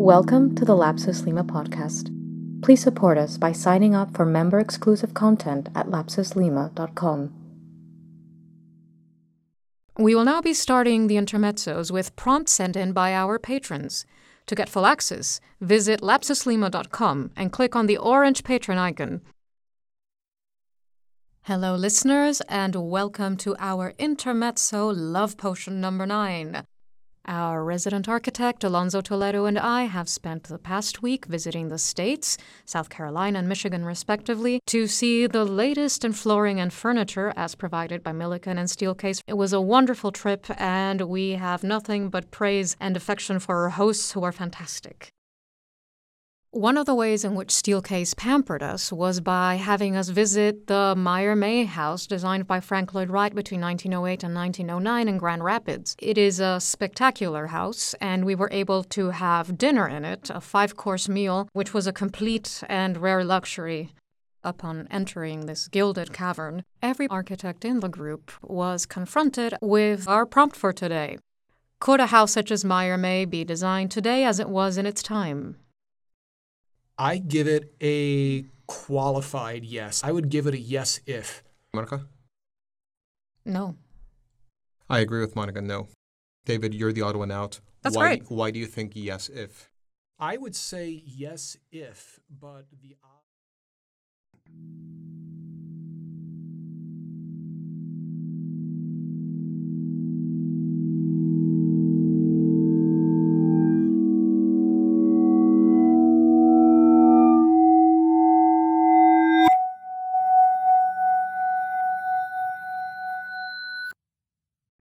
Welcome to the Lapsus Lima podcast. Please support us by signing up for member exclusive content at lapsuslima.com. We will now be starting the intermezzos with prompts sent in by our patrons. To get full access, visit lapsuslima.com and click on the orange patron icon. Hello, listeners, and welcome to our intermezzo love potion number nine. Our resident architect, Alonzo Toledo, and I have spent the past week visiting the states, South Carolina and Michigan, respectively, to see the latest in flooring and furniture as provided by Milliken and Steelcase. It was a wonderful trip, and we have nothing but praise and affection for our hosts who are fantastic. One of the ways in which Steelcase pampered us was by having us visit the Meyer May house designed by Frank Lloyd Wright between 1908 and 1909 in Grand Rapids. It is a spectacular house, and we were able to have dinner in it, a five course meal, which was a complete and rare luxury. Upon entering this gilded cavern, every architect in the group was confronted with our prompt for today. Could a house such as Meyer May be designed today as it was in its time? I give it a qualified yes. I would give it a yes if. Monica? No. I agree with Monica, no. David, you're the odd one out. That's why, great. Why do you think yes if? I would say yes if, but the